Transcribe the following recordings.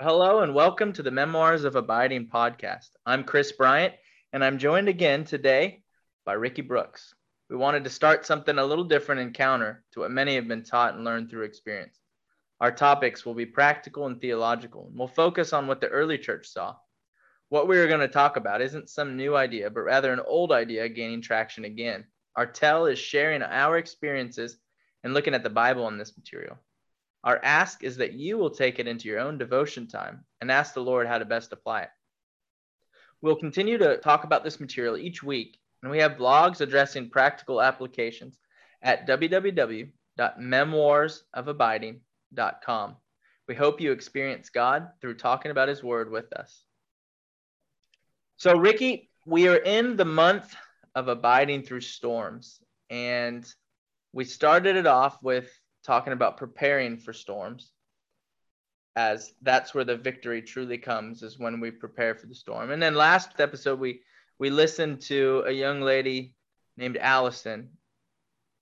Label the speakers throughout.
Speaker 1: Hello and welcome to the Memoirs of Abiding podcast. I'm Chris Bryant and I'm joined again today by Ricky Brooks. We wanted to start something a little different and counter to what many have been taught and learned through experience. Our topics will be practical and theological, and we'll focus on what the early church saw. What we are going to talk about isn't some new idea, but rather an old idea gaining traction again. Our tell is sharing our experiences and looking at the Bible in this material. Our ask is that you will take it into your own devotion time and ask the Lord how to best apply it. We'll continue to talk about this material each week, and we have blogs addressing practical applications at www.memoirsofabiding.com. We hope you experience God through talking about His Word with us. So, Ricky, we are in the month of abiding through storms, and we started it off with talking about preparing for storms as that's where the victory truly comes is when we prepare for the storm. And then last episode we we listened to a young lady named Allison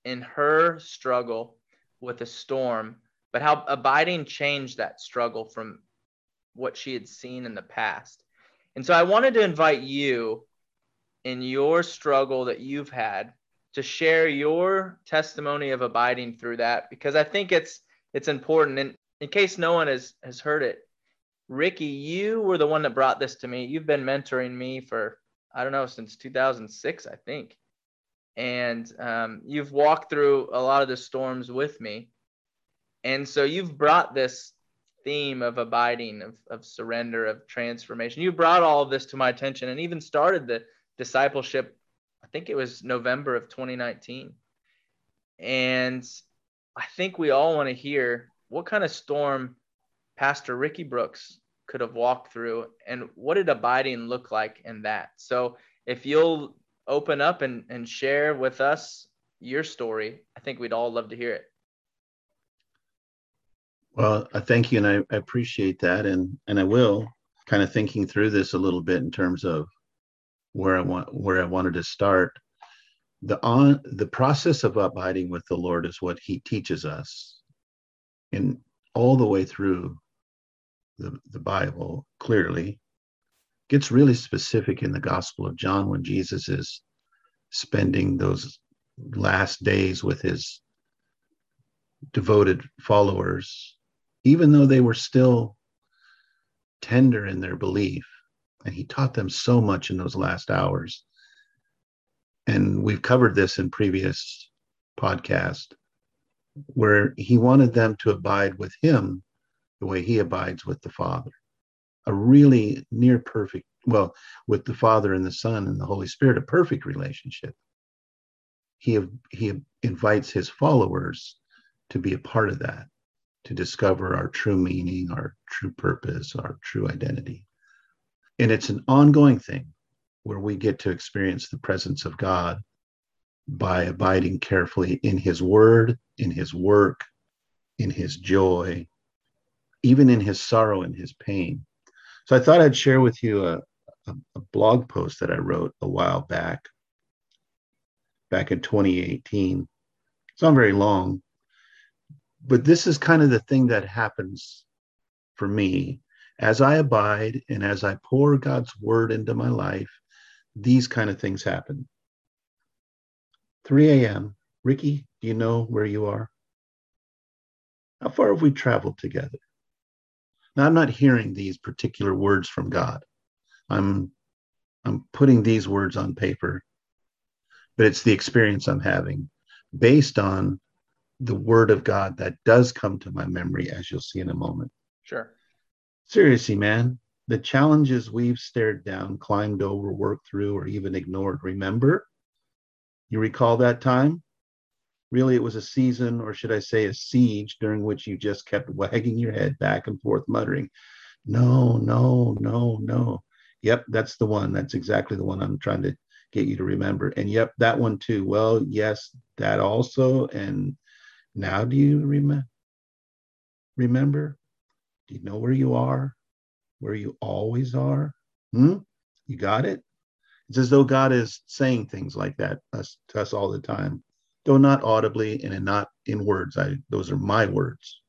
Speaker 1: in her struggle with a storm, but how abiding changed that struggle from what she had seen in the past. And so I wanted to invite you in your struggle that you've had to share your testimony of abiding through that because I think it's it's important. And in case no one has has heard it, Ricky, you were the one that brought this to me. You've been mentoring me for I don't know since 2006, I think, and um, you've walked through a lot of the storms with me, and so you've brought this theme of abiding, of, of surrender, of transformation. You brought all of this to my attention, and even started the discipleship think it was November of 2019. And I think we all want to hear what kind of storm Pastor Ricky Brooks could have walked through and what did abiding look like in that. So if you'll open up and, and share with us your story, I think we'd all love to hear it.
Speaker 2: Well, I thank you, and I, I appreciate that, and and I will kind of thinking through this a little bit in terms of where I want where I wanted to start. The on the process of abiding with the Lord is what He teaches us, in all the way through the, the Bible clearly. Gets really specific in the Gospel of John when Jesus is spending those last days with his devoted followers, even though they were still tender in their belief and he taught them so much in those last hours. And we've covered this in previous podcast where he wanted them to abide with him the way he abides with the Father. A really near perfect, well, with the Father and the Son and the Holy Spirit, a perfect relationship. He, he invites his followers to be a part of that, to discover our true meaning, our true purpose, our true identity. And it's an ongoing thing where we get to experience the presence of God by abiding carefully in His Word, in His work, in His joy, even in His sorrow and His pain. So I thought I'd share with you a, a, a blog post that I wrote a while back, back in 2018. It's not very long, but this is kind of the thing that happens for me as I abide and as I pour God's word into my life, these kind of things happen. 3 a.m. Ricky, do you know where you are? How far have we traveled together? Now, I'm not hearing these particular words from God. I'm, I'm putting these words on paper, but it's the experience I'm having based on the word of God that does come to my memory, as you'll see in a moment.
Speaker 1: Sure.
Speaker 2: Seriously, man, the challenges we've stared down, climbed over, worked through, or even ignored. Remember? You recall that time? Really, it was a season, or should I say a siege, during which you just kept wagging your head back and forth, muttering, No, no, no, no. Yep, that's the one. That's exactly the one I'm trying to get you to remember. And yep, that one too. Well, yes, that also. And now do you remember? Remember? Do you know where you are? Where you always are? Hmm? You got it? It's as though God is saying things like that us, to us all the time, though not audibly and not in words. I, those are my words.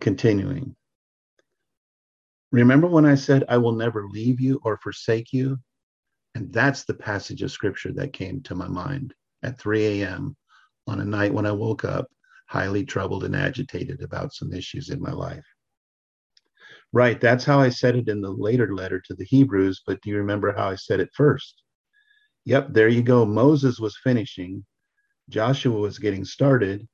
Speaker 2: Continuing, Remember when I said, I will never leave you or forsake you? And that's the passage of scripture that came to my mind at 3 a.m. on a night when I woke up highly troubled and agitated about some issues in my life. Right, that's how I said it in the later letter to the Hebrews, but do you remember how I said it first? Yep, there you go. Moses was finishing, Joshua was getting started.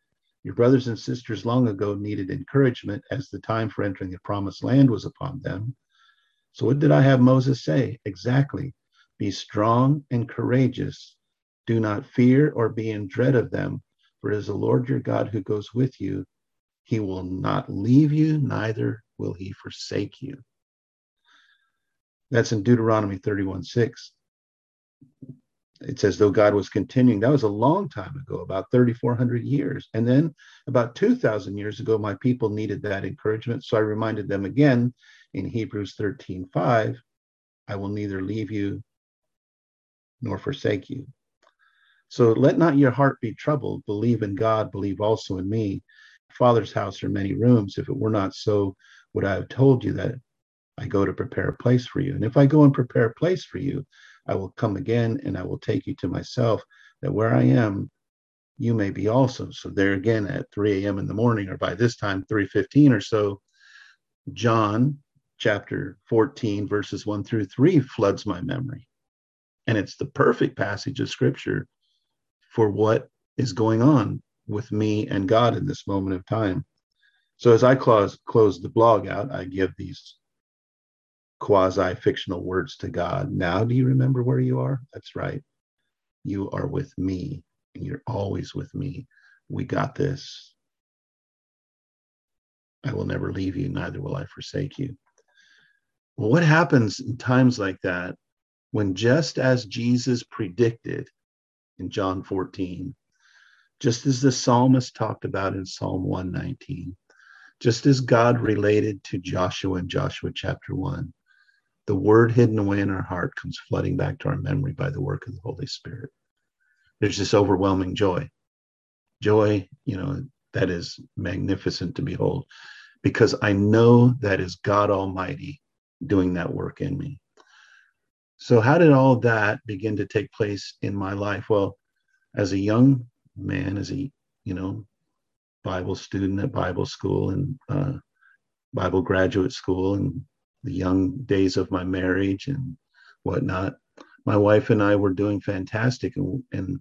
Speaker 2: Your brothers and sisters long ago needed encouragement as the time for entering the promised land was upon them. So, what did I have Moses say? Exactly. Be strong and courageous. Do not fear or be in dread of them, for it is the Lord your God who goes with you. He will not leave you, neither will he forsake you. That's in Deuteronomy 31 6. It's as though God was continuing. That was a long time ago, about 3,400 years. And then about 2,000 years ago, my people needed that encouragement. So I reminded them again in Hebrews 13 5, I will neither leave you nor forsake you. So let not your heart be troubled. Believe in God, believe also in me. Father's house are many rooms. If it were not so, would I have told you that I go to prepare a place for you? And if I go and prepare a place for you, I will come again and I will take you to myself, that where I am, you may be also. So there again at 3 a.m. in the morning, or by this time, 3:15 or so, John chapter 14, verses 1 through 3 floods my memory. And it's the perfect passage of scripture for what is going on with me and God in this moment of time. So as I close close the blog out, I give these quasi fictional words to God. Now, do you remember where you are? That's right. You are with me, and you're always with me. We got this. I will never leave you, neither will I forsake you. Well, what happens in times like that when just as Jesus predicted in John 14, just as the psalmist talked about in Psalm 119, just as God related to Joshua in Joshua chapter 1, the word hidden away in our heart comes flooding back to our memory by the work of the Holy Spirit. There's this overwhelming joy. Joy, you know, that is magnificent to behold because I know that is God Almighty doing that work in me. So, how did all of that begin to take place in my life? Well, as a young man, as a you know Bible student at Bible school and uh, Bible graduate school, and the young days of my marriage and whatnot, my wife and I were doing fantastic. And, and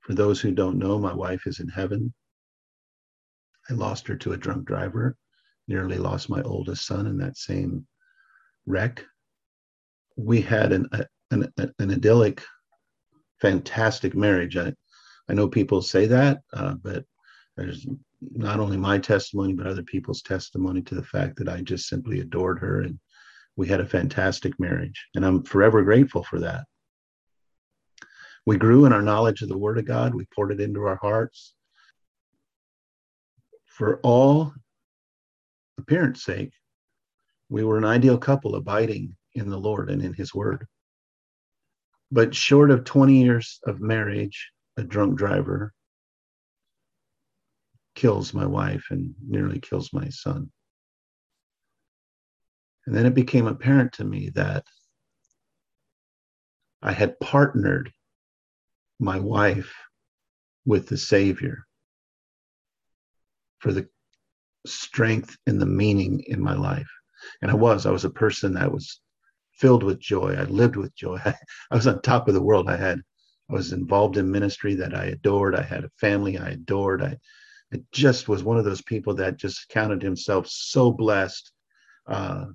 Speaker 2: for those who don't know, my wife is in heaven. I lost her to a drunk driver, nearly lost my oldest son in that same wreck we had an, an, an idyllic, fantastic marriage. I, I know people say that, uh, but there's not only my testimony, but other people's testimony to the fact that I just simply adored her and we had a fantastic marriage. And I'm forever grateful for that. We grew in our knowledge of the Word of God, we poured it into our hearts. For all appearance sake, we were an ideal couple abiding in the Lord and in His Word. But short of 20 years of marriage, a drunk driver kills my wife and nearly kills my son. And then it became apparent to me that I had partnered my wife with the Savior for the strength and the meaning in my life. And I was, I was a person that was filled with joy. I lived with joy. I, I was on top of the world. I had, I was involved in ministry that I adored. I had a family I adored. I, I just was one of those people that just counted himself so blessed. Uh,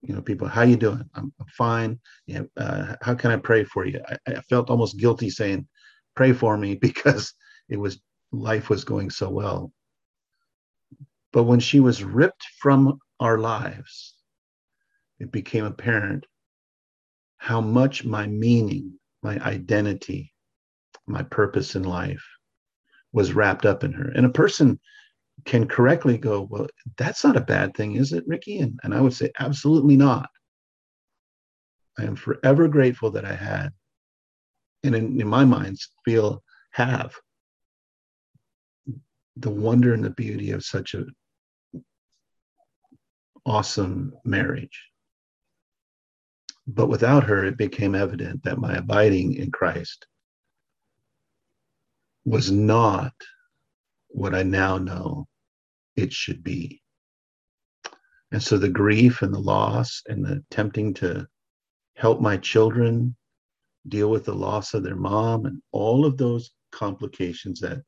Speaker 2: you know, people, how you doing? I'm, I'm fine. Yeah, uh, how can I pray for you? I, I felt almost guilty saying, pray for me because it was life was going so well. But when she was ripped from our lives, it became apparent how much my meaning, my identity, my purpose in life was wrapped up in her. And a person can correctly go, Well, that's not a bad thing, is it, Ricky? And, and I would say, Absolutely not. I am forever grateful that I had, and in, in my mind, feel have the wonder and the beauty of such a awesome marriage. But without her, it became evident that my abiding in Christ was not what I now know it should be. And so the grief and the loss and the attempting to help my children deal with the loss of their mom and all of those complications that,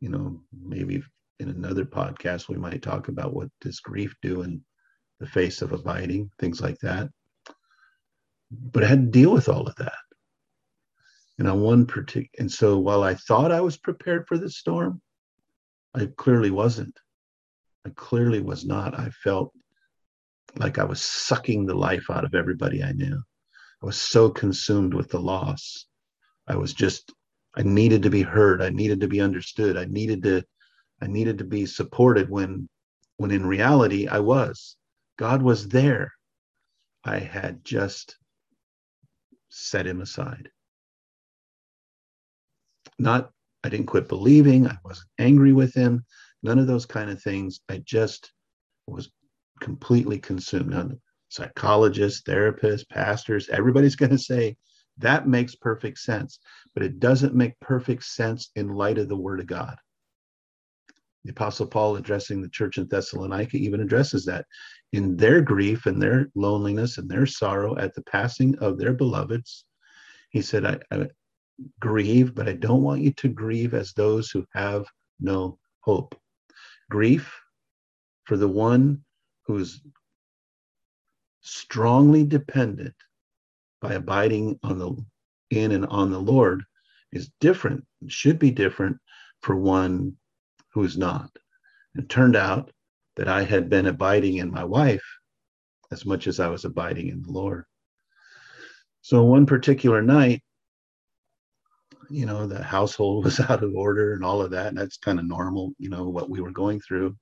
Speaker 2: you know, maybe in another podcast we might talk about what does grief do in the face of abiding, things like that. But I had to deal with all of that. And on one particular, and so while I thought I was prepared for the storm, I clearly wasn't. I clearly was not. I felt like I was sucking the life out of everybody I knew. I was so consumed with the loss. I was just, I needed to be heard. I needed to be understood. I needed to, I needed to be supported when, when in reality I was. God was there. I had just set him aside. Not, I didn't quit believing. I wasn't angry with him. None of those kind of things. I just was completely consumed. Now, psychologists, therapists, pastors, everybody's going to say that makes perfect sense, but it doesn't make perfect sense in light of the Word of God. The Apostle Paul, addressing the church in Thessalonica, even addresses that in their grief and their loneliness and their sorrow at the passing of their beloveds. He said, I, I grieve, but I don't want you to grieve as those who have no hope. Grief for the one who's strongly dependent by abiding on the in and on the Lord is different, should be different for one who is not. It turned out that I had been abiding in my wife as much as I was abiding in the Lord. So one particular night, you know, the household was out of order and all of that. And that's kind of normal, you know, what we were going through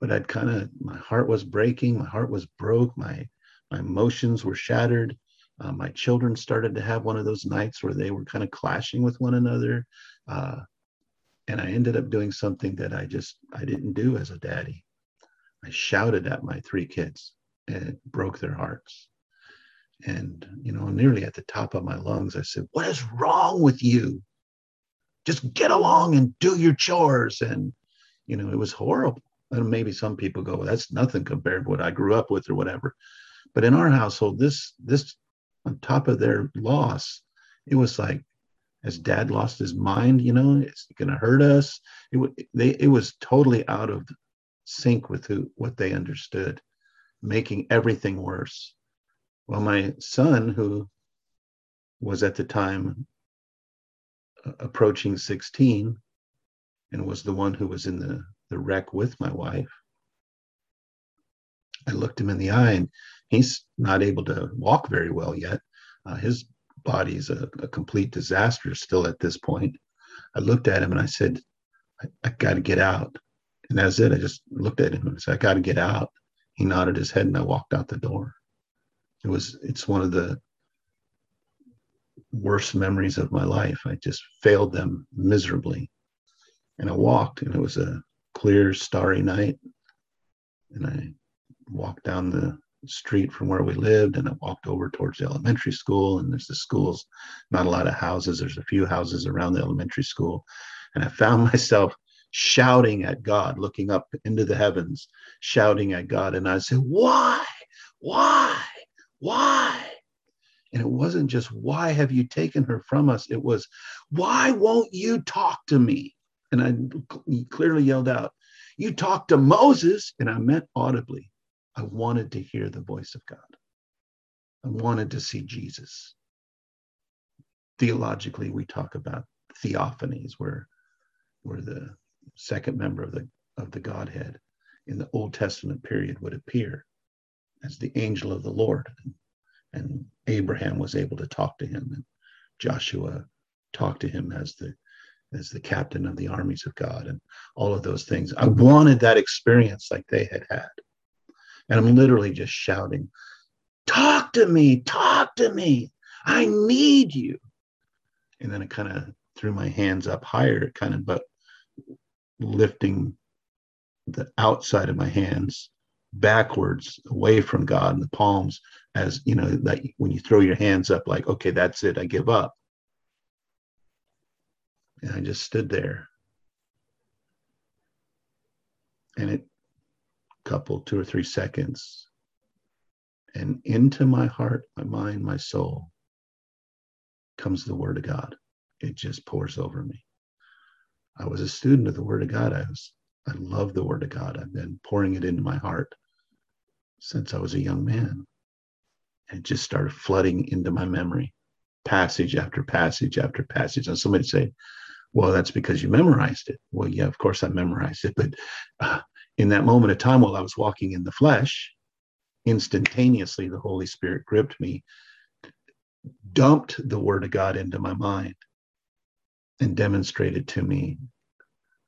Speaker 2: but I'd kind of my heart was breaking, my heart was broke, my my emotions were shattered. Uh, my children started to have one of those nights where they were kind of clashing with one another, uh, and I ended up doing something that I just I didn't do as a daddy. I shouted at my three kids, and it broke their hearts. And you know, nearly at the top of my lungs, I said, "What is wrong with you? Just get along and do your chores." And you know, it was horrible and maybe some people go, well, that's nothing compared to what I grew up with or whatever. But in our household, this this on top of their loss, it was like as dad lost his mind, you know, it's going to hurt us. It, they, it was totally out of sync with who, what they understood, making everything worse. Well, my son, who was at the time approaching 16 and was the one who was in the the wreck with my wife. I looked him in the eye, and he's not able to walk very well yet. Uh, his body's a, a complete disaster still at this point. I looked at him and I said, I, I got to get out. And that's it. I just looked at him and said, I got to get out. He nodded his head and I walked out the door. It was, it's one of the worst memories of my life. I just failed them miserably. And I walked and it was a clear, starry night. And I walked down the street from where we lived and I walked over towards the elementary school. And there's the schools, not a lot of houses. There's a few houses around the elementary school. And I found myself shouting at God, looking up into the heavens, shouting at God. And I said, Why? Why? Why? And it wasn't just, Why have you taken her from us? It was, Why won't you talk to me? And I clearly yelled out, You talked to Moses. And I meant audibly. I wanted to hear the voice of God. I wanted to see Jesus. Theologically, we talk about theophanies, where, where the second member of the, of the Godhead in the Old Testament period would appear as the angel of the Lord. And, Abraham was able to talk to him, and Joshua talked to him as the as the captain of the armies of God and all of those things. I wanted that experience like they had had. And I'm literally just shouting, Talk to me, talk to me. I need you. And then I kind of threw my hands up higher, kind of, but lifting the outside of my hands backwards away from God and the palms as you know that when you throw your hands up like okay that's it I give up and I just stood there and it couple two or three seconds and into my heart my mind my soul comes the word of God it just pours over me I was a student of the word of God I was I love the word of God I've been pouring it into my heart since I was a young man. And it just started flooding into my memory, passage after passage after passage. And somebody say, well, that's because you memorized it. Well, yeah, of course I memorized it. But uh, in that moment of time while I was walking in the flesh, instantaneously the Holy Spirit gripped me, dumped the Word of God into my mind, and demonstrated to me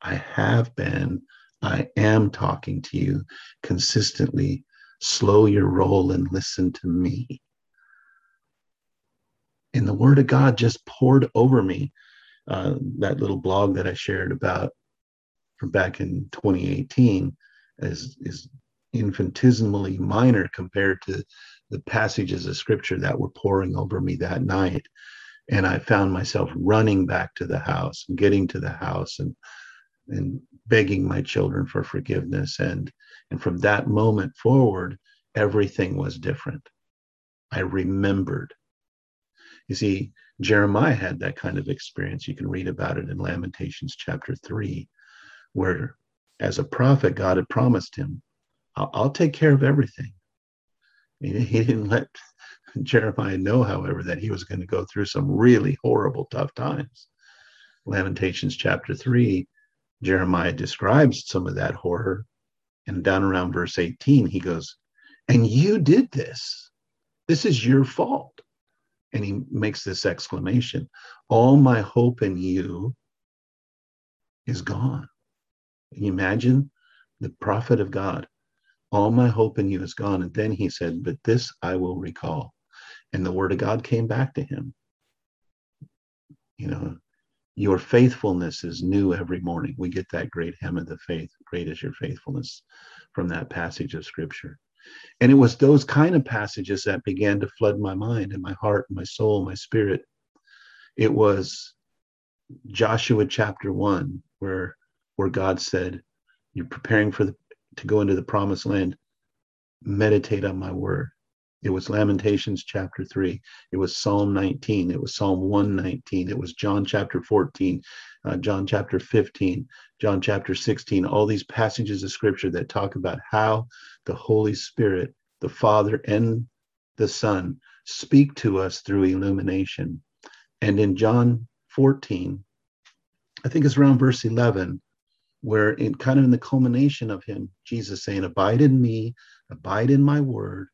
Speaker 2: I have been, I am talking to you consistently slow your roll and listen to me. And the word of God just poured over me. Uh, that little blog that I shared about from back in 2018 is, is infinitesimally minor compared to the passages of scripture that were pouring over me that night. And I found myself running back to the house and getting to the house and and begging my children for forgiveness. And and from that moment forward everything was different. I remembered. You see jeremiah had that kind of experience. You can read about it in lamentations chapter 3 where as a prophet god had promised him i'll, I'll take care of everything he didn't let jeremiah know however that he was going to go through some really horrible tough times lamentations chapter 3 Jeremiah describes some of that horror. And down around verse 18, he goes, And you did this. This is your fault. And he makes this exclamation All my hope in you is gone. Can you imagine the prophet of God? All my hope in you is gone. And then he said, But this I will recall. And the word of God came back to him. You know, your faithfulness is new every morning. We get that great hymn of the faith, great is your faithfulness from that passage of scripture. And it was those kind of passages that began to flood my mind and my heart, and my soul, my spirit. It was Joshua chapter one, where where God said, You're preparing for the to go into the promised land, meditate on my word. It was Lamentations chapter 3. It was Psalm 19. It was Psalm 119. It was John chapter 14, uh, John chapter 15, John chapter 16. All these passages of scripture that talk about how the Holy Spirit, the Father, and the Son speak to us through illumination. And in John 14, I think it's around verse 11, where in kind of in the culmination of him, Jesus saying, Abide in me, abide in my word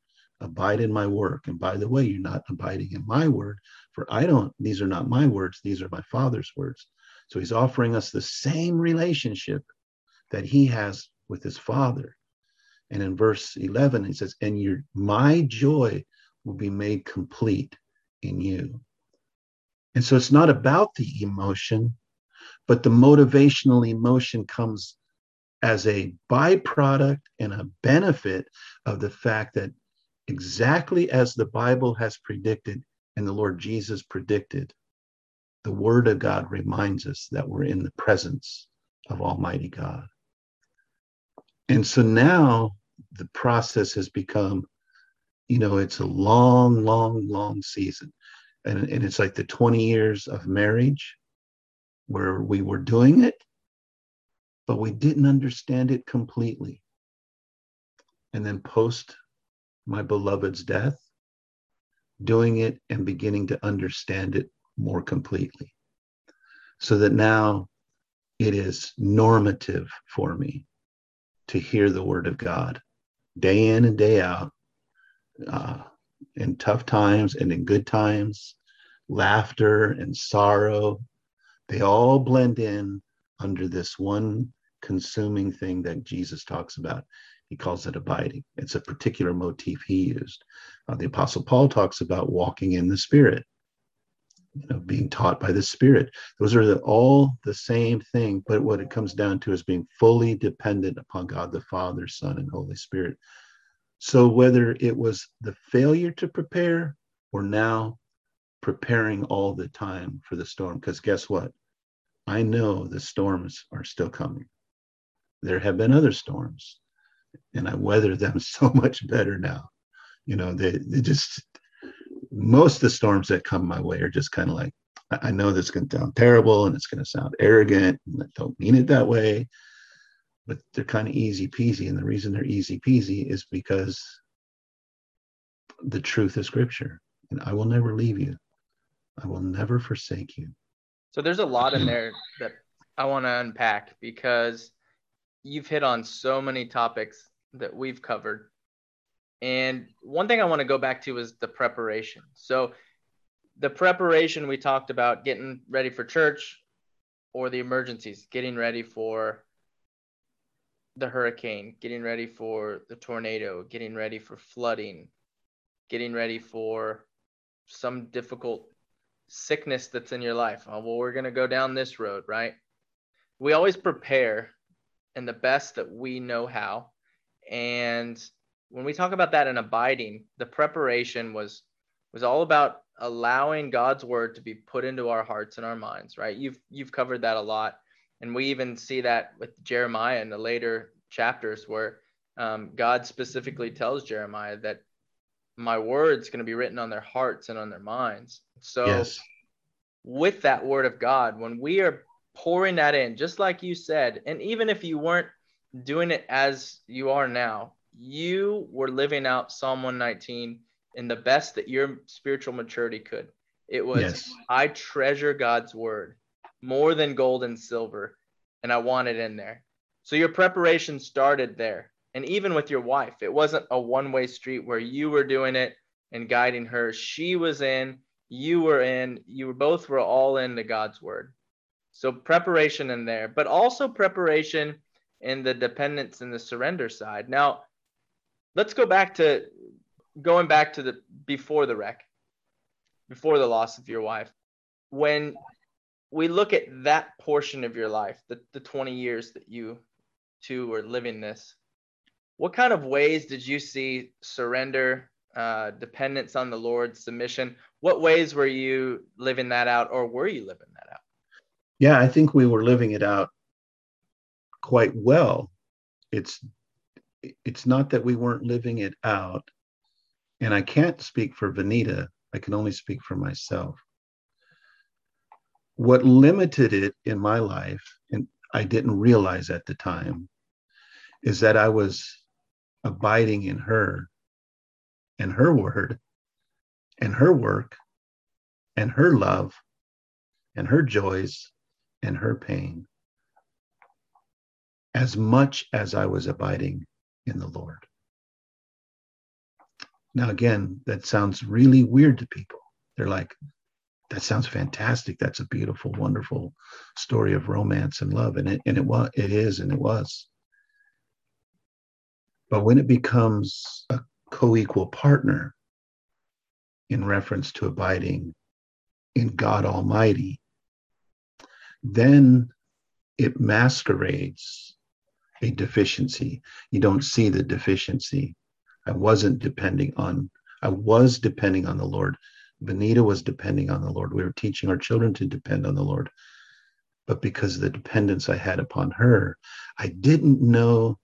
Speaker 2: abide in my work. And by the way, you're not abiding in my word, for I don't, these are not my words, these are my Father's words. So he's offering us the same relationship that he has with his Father. And in verse 11, he says, And your my joy will be made complete in you. And so it's not about the emotion, but the motivational emotion comes as a byproduct and a benefit of the fact that exactly as the Bible has predicted and the Lord Jesus predicted, the Word of God reminds us that we're in the presence of Almighty God. And so now the process has become, you know, it's a long, long, long season. And, and it's like the 20 years of marriage where we were doing it, but we didn't understand it completely. And then post my beloved's death, doing it and beginning to understand it more completely. So that now it is normative for me to hear the word of God day in and day out, uh, in tough times and in good times, laughter and sorrow. They all blend in under this one consuming thing that Jesus talks about. He calls it abiding. It's a particular motif he used. Uh, the Apostle Paul talks about walking in the Spirit. you know, being taught by the Spirit. Those are the, all the same thing, but what it comes down to is being fully dependent upon God the Father, Son, and Holy Spirit. So whether it was the failure to prepare or now preparing all the time for the storm, because guess what? I know the storms are still coming. There have been other storms, and I weather them so much better now. You know, they, they just most of the storms that come my way are just kind of like, I know this is going to sound terrible and it's going to sound arrogant, and I don't mean it that way, but they're kind of easy peasy. And the reason they're easy peasy is because the truth of Scripture. And I will never leave you, I will never forsake you.
Speaker 1: So there's a lot in there that I want to unpack because you've hit on so many topics that we've covered and one thing I want to go back to is the preparation. So, the preparation we talked about getting ready for church or the emergencies, getting ready for the hurricane, getting ready for the tornado, getting ready for flooding, getting ready for some difficult sickness that's in your life. Oh, well, we're going to go down this road, right? We always prepare in the best that we know how. And when we talk about that in abiding, the preparation was was all about allowing God's word to be put into our hearts and our minds, right? You've you've covered that a lot, and we even see that with Jeremiah in the later chapters where um, God specifically tells Jeremiah that my word's going to be written on their hearts and on their minds. So, yes. with that word of God, when we are pouring that in, just like you said, and even if you weren't doing it as you are now, you were living out Psalm 119 in the best that your spiritual maturity could. It was, yes. I treasure God's word more than gold and silver, and I want it in there. So your preparation started there. And even with your wife, it wasn't a one way street where you were doing it and guiding her. She was in, you were in, you were both were all into God's word. So preparation in there, but also preparation in the dependence and the surrender side. Now, let's go back to going back to the before the wreck, before the loss of your wife. When we look at that portion of your life, the, the 20 years that you two were living this, what kind of ways did you see surrender, uh, dependence on the Lord, submission? What ways were you living that out, or were you living that out?
Speaker 2: Yeah, I think we were living it out quite well. It's it's not that we weren't living it out. And I can't speak for Vanita, I can only speak for myself. What limited it in my life, and I didn't realize at the time, is that I was abiding in her and her word and her work and her love and her joys and her pain as much as I was abiding in the Lord. Now, again, that sounds really weird to people. They're like, that sounds fantastic. That's a beautiful, wonderful story of romance and love. And it, and it was, it is, and it was. But when it becomes a co equal partner in reference to abiding in God Almighty, then it masquerades a deficiency. You don't see the deficiency. I wasn't depending on, I was depending on the Lord. Benita was depending on the Lord. We were teaching our children to depend on the Lord. But because of the dependence I had upon her, I didn't know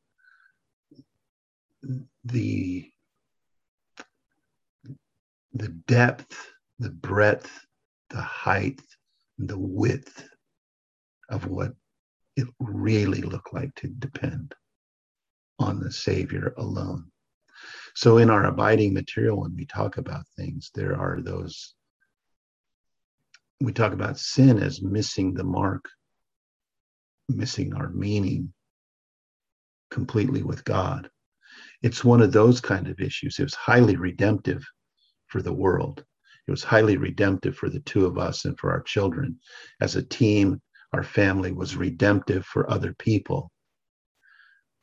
Speaker 2: the the depth, the breadth, the height, the width of what it really looked like to depend on the Savior alone. So, in our abiding material, when we talk about things, there are those, we talk about sin as missing the mark, missing our meaning completely with God. It's one of those kind of issues. It was highly redemptive for the world. It was highly redemptive for the two of us and for our children as a team our family was redemptive for other people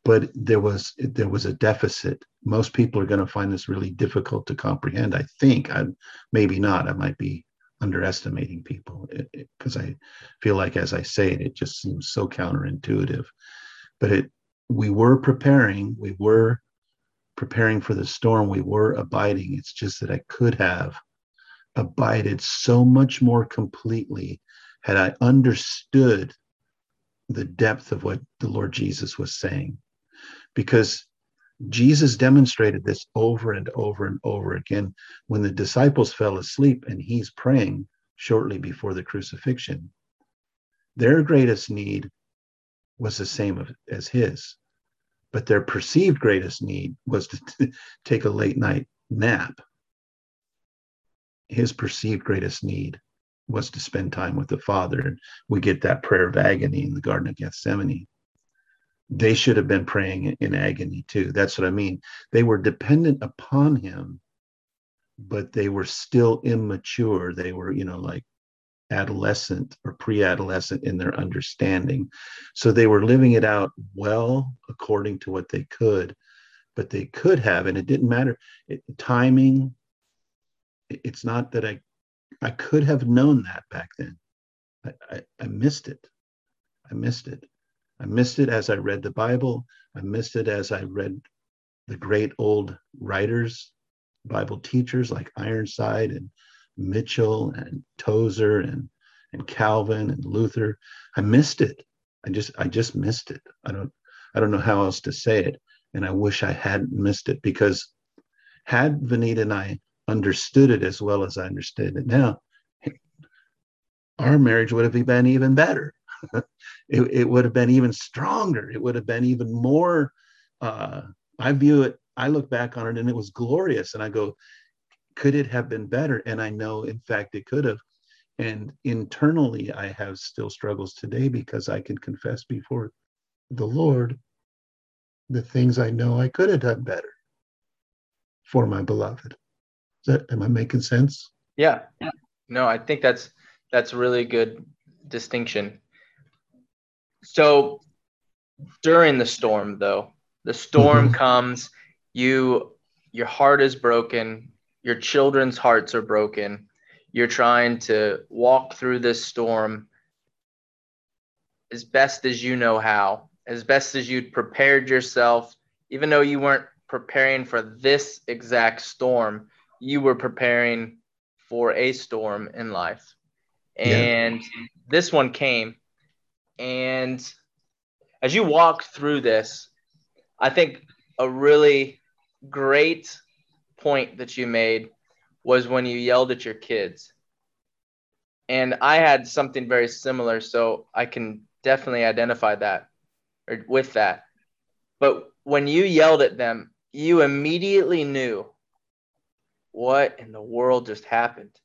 Speaker 2: but there was there was a deficit most people are going to find this really difficult to comprehend i think i maybe not i might be underestimating people eh, eh, because I feel like as I say it, it just seems so counterintuitive. But it we were preparing, we were preparing for the storm, we were abiding. It's just that I could have abided so much more completely had I understood the depth of what the Lord Jesus was saying. Because Jesus demonstrated this over and over and over again when the disciples fell asleep and he's praying shortly before the crucifixion. Their greatest need was the same as his, but their perceived greatest need was to t- take a late night nap. His perceived greatest need was to spend time with the Father. And we get that prayer of agony in the Garden of Gethsemane. They should have been praying in agony too. That's what I mean. They were dependent upon him, but they were still immature. They were, you know, like adolescent or pre-adolescent in their understanding. So they were living it out well according to what they could, but they could have, and it didn't matter. It, timing, it's not that I I could have known that back then. I, I, I, missed it. I missed it. I missed it as I read the Bible. I missed it as I read the great old writers, Bible teachers like Ironside and Mitchell and Tozer and and Calvin and Luther. I missed it. I just I just missed it. I don't I don't know how else to say it. And I wish I hadn't missed it because had Vanita and I understood it as well as I understood it now, our marriage would have been even better. it, it would have been even stronger. It would have been even more. Uh, I view it, I look back on it and it was glorious. And I go, could it have been better? And I know, in fact, it could have. And internally, I have still struggles today because I can confess before the Lord the things I know I could have done better for my beloved Is that am I making sense?
Speaker 1: Yeah. No, I think that's that's really good distinction. So during the storm though, the storm mm-hmm. comes, you your heart is broken, your children's hearts are broken. You're trying to walk through this storm as best as you know how, as best as you'd prepared yourself, even though you weren't preparing for this exact storm, you were preparing for a storm in life. And yeah. this one came. And as you walk through this, I think a really great point that you made was when you yelled at your kids. And I had something very similar, so I can definitely identify that or with that. But when you yelled at them, you immediately knew what in the world just happened?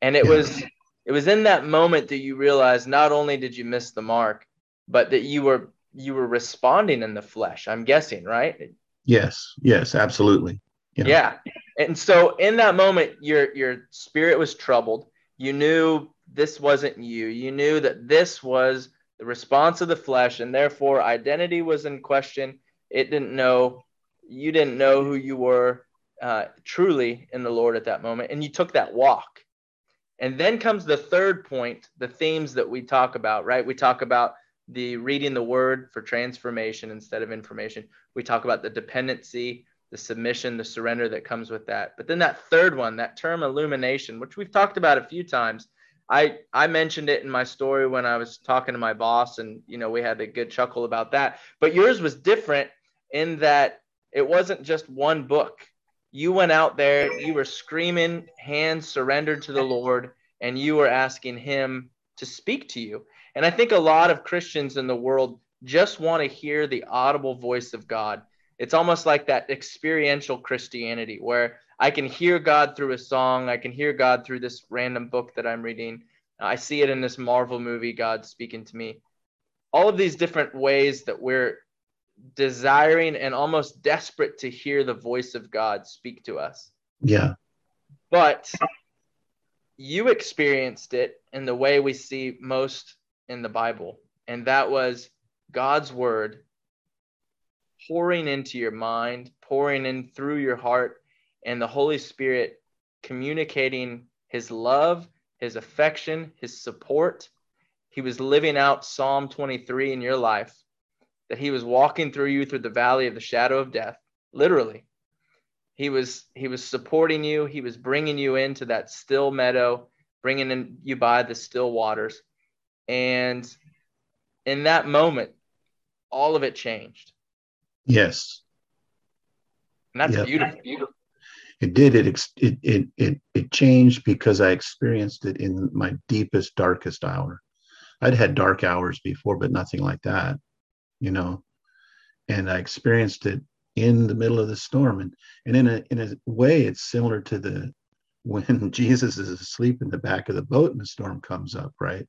Speaker 1: And it was it was in that moment that you realized not only did you miss the mark, but that you were you were responding in the flesh. I'm guessing, right?
Speaker 2: Yes. Yes, absolutely.
Speaker 1: Yeah. yeah. And so in that moment your your spirit was troubled. You knew this wasn't you. You knew that this was the response of the flesh and therefore identity was in question. It didn't know you didn't know who you were uh, truly in the Lord at that moment, and you took that walk. And then comes the third point, the themes that we talk about, right? We talk about the reading the word for transformation instead of information. We talk about the dependency, the submission, the surrender that comes with that. But then that third one, that term illumination, which we've talked about a few times. I I mentioned it in my story when I was talking to my boss and you know we had a good chuckle about that. But yours was different in that it wasn't just one book you went out there, you were screaming, hands surrendered to the Lord, and you were asking Him to speak to you. And I think a lot of Christians in the world just want to hear the audible voice of God. It's almost like that experiential Christianity where I can hear God through a song, I can hear God through this random book that I'm reading. I see it in this Marvel movie, God speaking to me. All of these different ways that we're desiring and almost desperate to hear the voice of God speak to us.
Speaker 2: Yeah.
Speaker 1: But you experienced it in the way we see most in the Bible, and that was God's word pouring into your mind, pouring in through your heart, and the Holy Spirit communicating his love his affection, his support. He was living out Psalm 23 in your life, that he was walking through you through the valley of the shadow of death, literally. He was he was supporting you. He was bringing you into that still meadow, bringing in you by the still waters. And in that moment, all of it changed.
Speaker 2: Yes.
Speaker 1: And that's yep. beautiful. beautiful.
Speaker 2: It did. It, it it it it changed because I experienced it in my deepest, darkest hour. I'd had dark hours before, but nothing like that, you know. And I experienced it in the middle of the storm, and and in a in a way, it's similar to the when Jesus is asleep in the back of the boat and the storm comes up, right?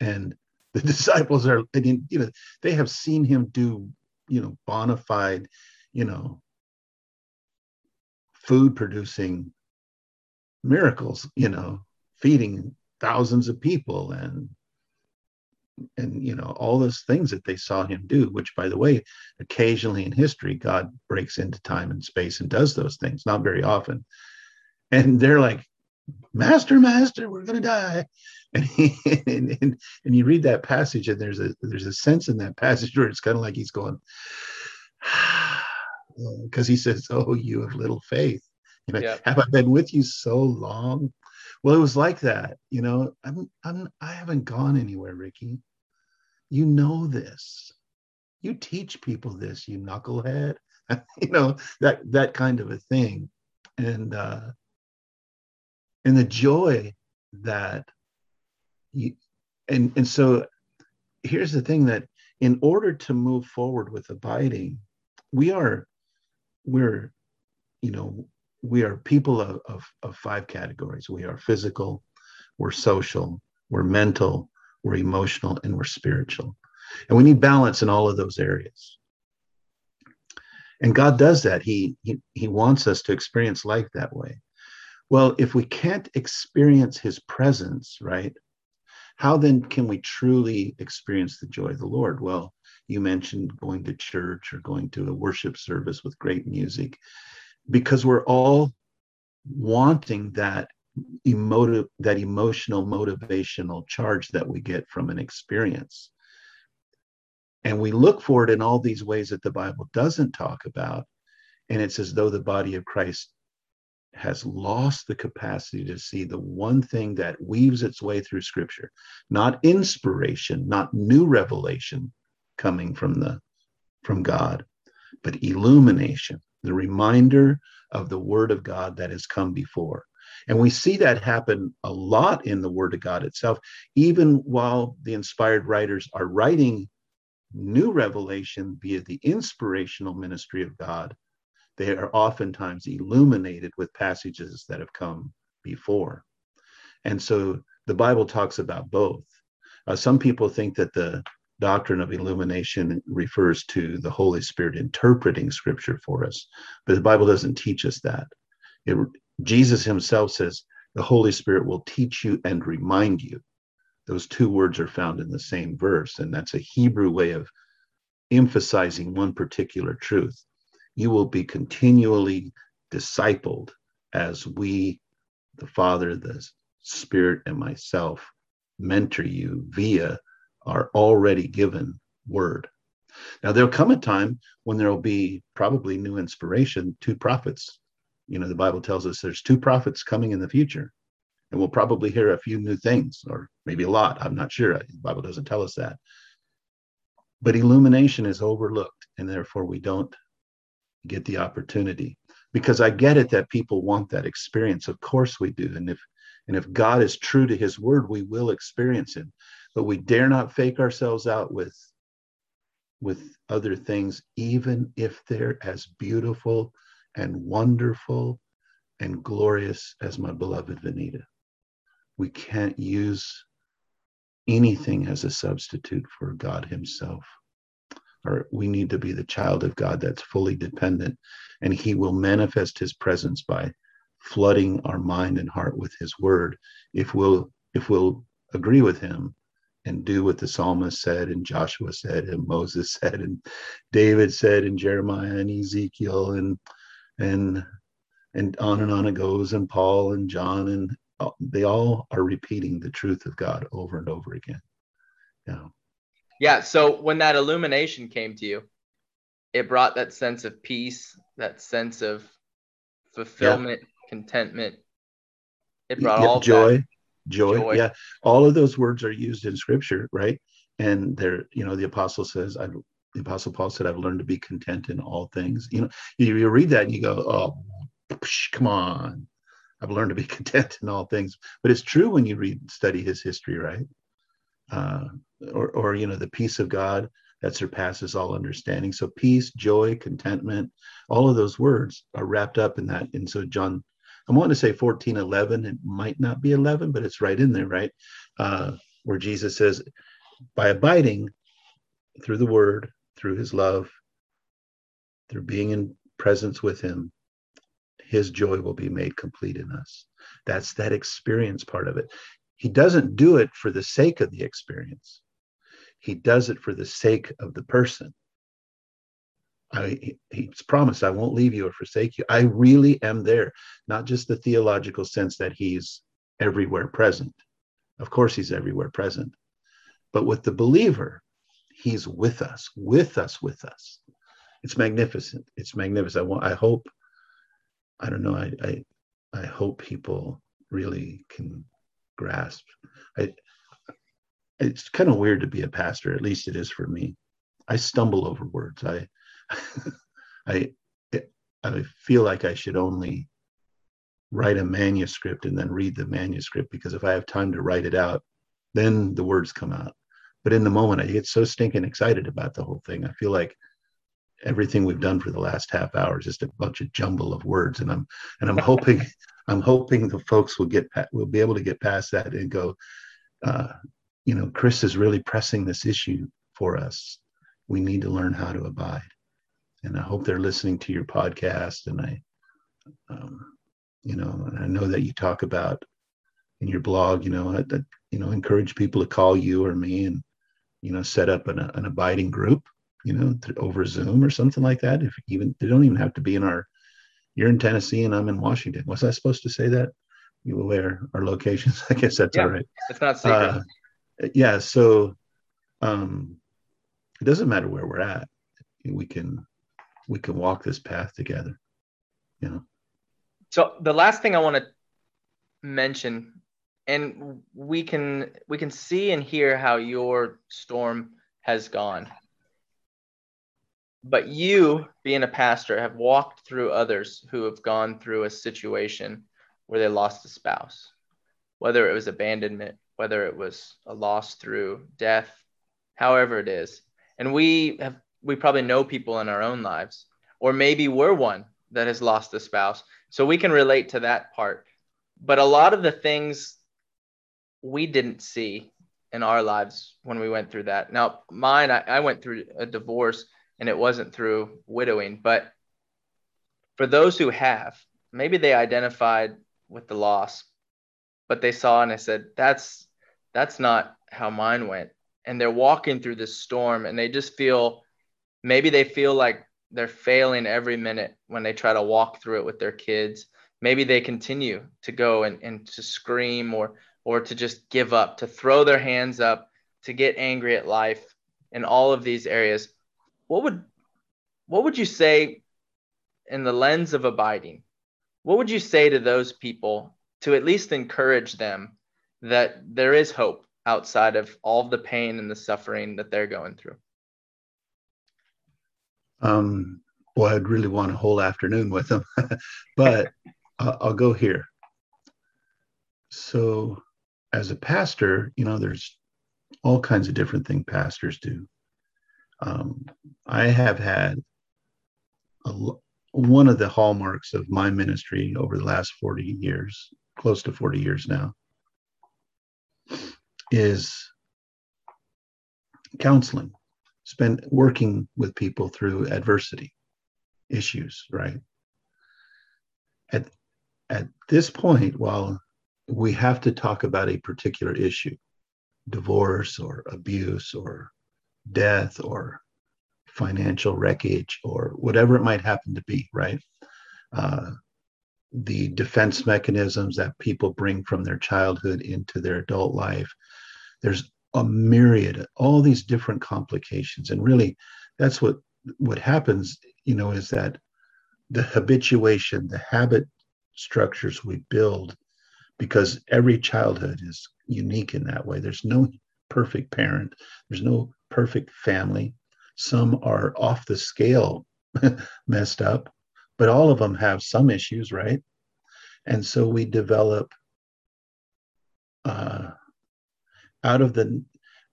Speaker 2: And the disciples are, I mean, you know, they have seen him do, you know, bona fide, you know, food producing miracles, you know, feeding thousands of people and and you know all those things that they saw him do which by the way occasionally in history god breaks into time and space and does those things not very often. And they're like master master we're going to die. And, he, and, and and you read that passage and there's a there's a sense in that passage where it's kind of like he's going because he says oh you have little faith. You know yeah. have i been with you so long? Well it was like that you know? I'm i'm i haven't gone anywhere ricky. You know this. You teach people this you knucklehead. You know that that kind of a thing. And uh and the joy that you, and and so here's the thing that in order to move forward with abiding we are we're you know we are people of, of, of five categories. We are physical we're social we're mental we're emotional and we're spiritual. And we need balance in all of those areas. And god does that. He he, he wants us to experience life that way well if we can't experience his presence right how then can we truly experience the joy of the Lord? Well, you mentioned going to church or going to a worship service with great music because we're all wanting that emotive that emotional motivational charge that we get from an experience and we look for it in all these ways that the bible doesn't talk about and it's as though the body of christ has lost the capacity to see the one thing that weaves its way through scripture not inspiration not new revelation coming from the from god but illumination the reminder of the word of god that has come before. And we see that happen a lot in the word of god itself even while the inspired writers are writing new revelation via the inspirational ministry of god they are oftentimes illuminated with passages that have come before. And so the Bible talks about both. Uh, some people think that the doctrine of illumination refers to the Holy Spirit interpreting scripture for us, but the Bible doesn't teach us that. It, Jesus himself says, the Holy Spirit will teach you and remind you. Those two words are found in the same verse, and that's a Hebrew way of emphasizing one particular truth you will be continually discipled as we, the Father, the Spirit, and myself, mentor you via our already given word. Now, there'll come a time when there will be probably new inspiration, two prophets. You know, the Bible tells us there's two prophets coming in the future, and we'll probably hear a few new things, or maybe a lot. I'm not sure. The Bible doesn't tell us that. But illumination is overlooked, and therefore we don't get the opportunity. Because i get it that people want that experience. Of course we do. And if and if god is true to his word we will experience it. But we dare not fake ourselves out with with other things even if they're as beautiful and wonderful and glorious as my beloved vanita we can't use anything as a substitute for god himself or we need to be the child of God that's fully dependent. And He will manifest His presence by flooding our mind and heart with His word if we'll if we'll agree with Him and do what the psalmist said and Joshua said and Moses said and David said and Jeremiah and Ezekiel and and and on and on it goes and Paul and John and uh, they all are repeating the truth of God over and over again. Yeah.
Speaker 1: Yeah. So when that illumination came to you, it brought that sense of peace, that sense of fulfillment, yeah. contentment. It brought yeah, all
Speaker 2: joy, joy, joy. Yeah. All of those words are used in scripture, right? And they're, you know, the apostle says, I the apostle Paul said, I've learned to be content in all things. You know, you, you read that and you go, oh, psh, come on. I've learned to be content in all things. But it's true when you read, study his history, right? Uh, or, or, you know, the peace of God that surpasses all understanding. So peace, joy, contentment, all of those words are wrapped up in that. And so John, i'm wanting to say 14, 11, it might not be 11, but it's right in there, right? Uh, where Jesus says, by abiding through the word, through his love, through being in presence with him, his joy will be made complete in us. That's that experience part of it. He doesn't do it for the sake of the experience. He does it for the sake of the person. I, he's promised, I won't leave you or forsake you. I really am there, not just the theological sense that he's everywhere present. Of course, he's everywhere present. But with the believer, he's with us, with us, with us. It's magnificent. It's magnificent. I, want, I hope, I don't know, I, I, I hope people really can grasp. I, it's kind of weird to be a pastor, at least it is for me. I stumble over words. I, I, I feel like I should only write a manuscript and then read the manuscript because if I have time to write it out, then the words come out. But in the moment, I get so stinking excited about the whole thing. I feel like everything we've done for the last half hour is just a bunch of jumble of words, and I'm and I'm hoping I'm hoping the folks will get will be able to get past that and go. Uh, you know, Chris is really pressing this issue for us. We need to learn how to abide, and I hope they're listening to your podcast. And I, um, you know, and I know that you talk about in your blog, you know, that you know, encourage people to call you or me and you know, set up an, an abiding group, you know, over Zoom or something like that. If even they don't even have to be in our. You're in Tennessee and I'm in Washington. Was I supposed to say that? You aware our locations? I guess that's
Speaker 1: yeah,
Speaker 2: all right.
Speaker 1: It's not secret. Uh,
Speaker 2: yeah. So um, it doesn't matter where we're at. We can we can walk this path together. You know.
Speaker 1: So the last thing I want to mention and we can we can see and hear how your storm has gone but you being a pastor have walked through others who have gone through a situation where they lost a spouse whether it was abandonment whether it was a loss through death however it is. And we have we probably know people in our own lives or maybe we're one that has lost a spouse. So we can relate to that part. But a lot of the things we didn't see in our lives when we went through that. Now, mine, I, I went through a divorce and it wasn't through widowing, but for those who have, maybe they identified with the loss, but they saw and I said, that's that's not how mine went. And they're walking through this storm and they just feel maybe they feel like they're failing every minute when they try to walk through it with their kids. Maybe they continue to go and, and to scream or or to just give up, to throw their hands up, to get angry at life in all of these areas. What would what would you say in the lens of abiding? What would you say to those people to at least encourage them that there is hope outside of all of the pain and the suffering that they're going through?
Speaker 2: Um, well, I'd really want a whole afternoon with them, but I'll go here. So as a pastor, you know, there's all kinds of different things pastors do. Um, I have had a, one of the hallmarks of my ministry over the last 40 years, close to 40 years now, is counseling, spend working with people through adversity issues, right? At at this point, while we have to talk about a particular issue divorce or abuse or death or financial wreckage or whatever it might happen to be right uh, the defense mechanisms that people bring from their childhood into their adult life. There's a myriad, of all these different complications. And really, that's what what happens, you know, is that the habituation, the habit structures we build, because every childhood is unique in that way. There's no perfect parent, there's no perfect family. Some are off the scale, messed up, but all of them have some issues, right? And so we develop uh, out of the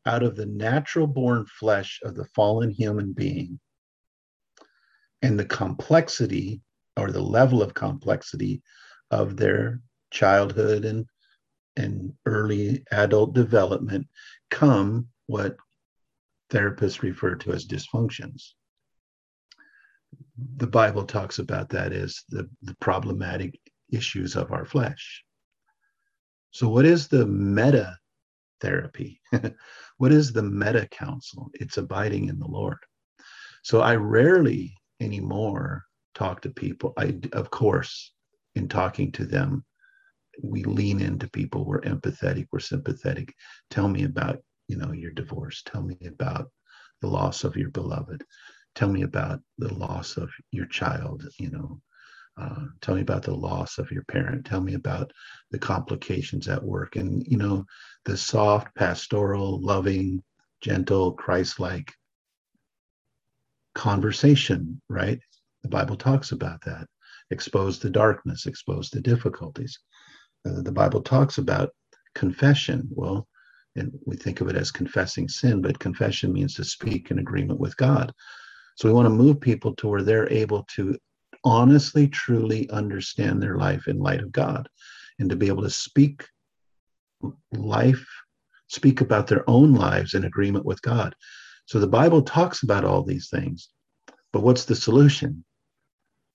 Speaker 2: out of the natural born flesh of the fallen human being and the complexity or the level of complexity of their childhood and and early adult development come what therapists refer to as dysfunctions the bible talks about that as the, the problematic issues of our flesh. So what is the meta therapy what is the meta counsel it's abiding in the lord. So i rarely anymore talk to people. I of course in talking to them we lean into people. We're empathetic. We're sympathetic. Tell me about you know your divorce. Tell me about the loss of your beloved tell me about the loss of your child you know uh, tell me about the loss of your parent tell me about the complications at work and you know the soft pastoral loving gentle christ-like conversation right? The bible talks about that. Expose the darkness expose the difficulties. Uh, the bible talks about confession. Well and we think of it as confessing sin but confession means to speak in agreement with god so we want to mm-hmm. move people to where they're able to honestly, truly understand their life in light of God and to be able to speak life, speak about their own lives in agreement with God. So the Bible talks about all these things. But what's the solution?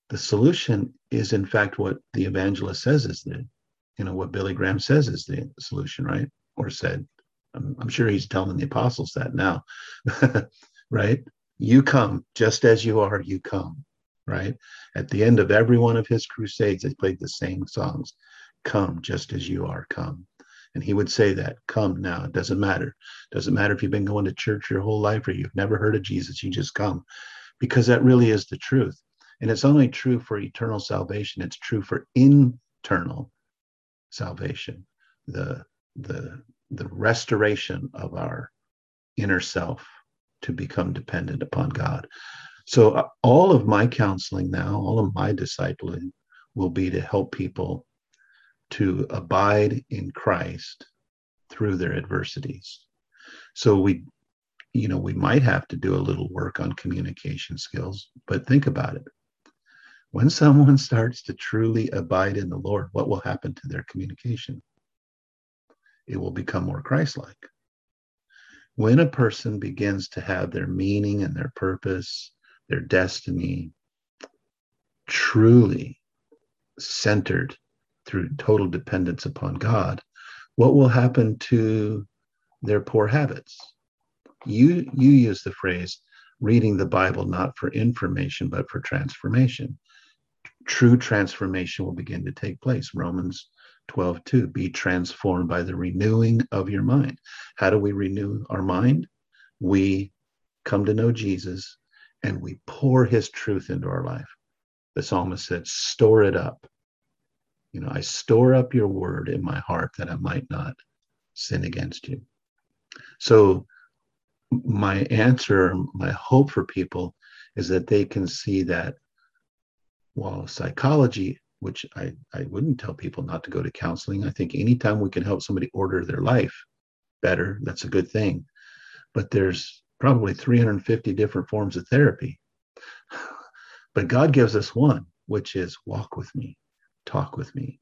Speaker 2: The solution is, in fact, what the evangelist says is the, you know, what Billy Graham says is the solution, right? Or said. I'm, I'm sure he's telling the apostles that now, right? You come just as you are, you come right? At the end of every one of his crusades, they played the same songs Come just as you are, come. And he would say that, come now. It doesn't matter. It doesn't matter if you've been going to church your whole life or you've never heard of Jesus, you just come. Because that really is the truth. And it's only true for eternal salvation, it's true for internal salvation, the the the restoration of our inner self to become dependent upon God. So, uh, all of my counseling now, all of my discipling will be to help people to abide in Christ through their adversities. So, we, you know, we might have to do a little work on communication skills, but think about it. When someone starts to truly abide in the Lord, what will happen to their communication? It will become more Christ like. When a person begins to have their meaning and their purpose their destiny truly centered through total dependence upon God, what will happen to their poor habits? You you use the phrase reading the Bible not for information but for transformation. True transformation will begin to take place. Romans 12, 2. Be transformed by the renewing of your mind. How do we renew our mind? We come to know Jesus and we pour his truth into our life. The psalmist said, store it up. You know, I store up your word in my heart that I might not sin against you. So, my answer, my hope for people is that they can see that while psychology, which I, I wouldn't tell people not to go to counseling, I think anytime we can help somebody order their life better, that's a good thing. But there's probably 350 different forms of therapy. But God gives us one, which is walk with me, talk with me.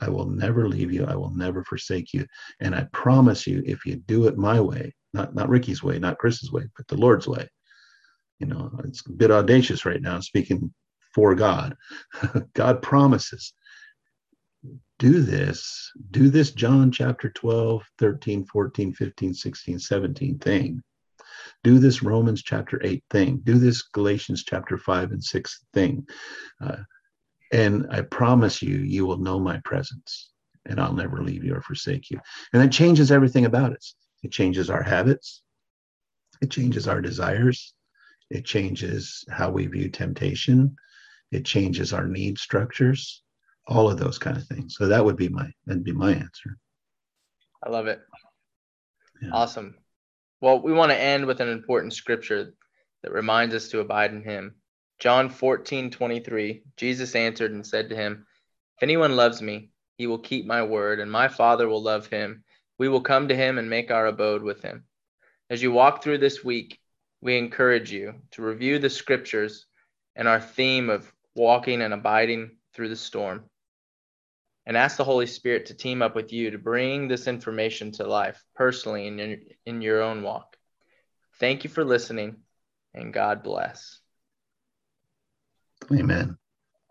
Speaker 2: I will never leave you. I will never forsake you. And I promise you, if you do it my way, not, not Ricky's way, not Chris's way, but the Lord's way, you know, it's a bit audacious right now speaking for God. God promises do this, do this John chapter 12, 13, 14, 15, 16, 17 thing do this Romans chapter 8 thing. Do this Galatians chapter 5 and 6 thing. Uh, And I promise you, you will know my presence and I'll never leave you or forsake you. And that changes everything about us. It changes our habits, it changes our desires, it changes how we view temptation, it changes our need structures, all of those kind of things. So that would be my that'd be my answer.
Speaker 1: I love it. Yeah. Awesome. Well, we want to end with an important scripture that reminds us to abide in him. John 14, 23, Jesus answered and said to him, If anyone loves me, he will keep my word, and my Father will love him. We will come to him and make our abode with him. As you walk through this week, we encourage you to review the scriptures and our theme of walking and abiding through the storm. And ask the Holy Spirit to team up with you to bring this information to life personally in your, in your own walk. Thank you for listening, and God bless.
Speaker 2: Amen.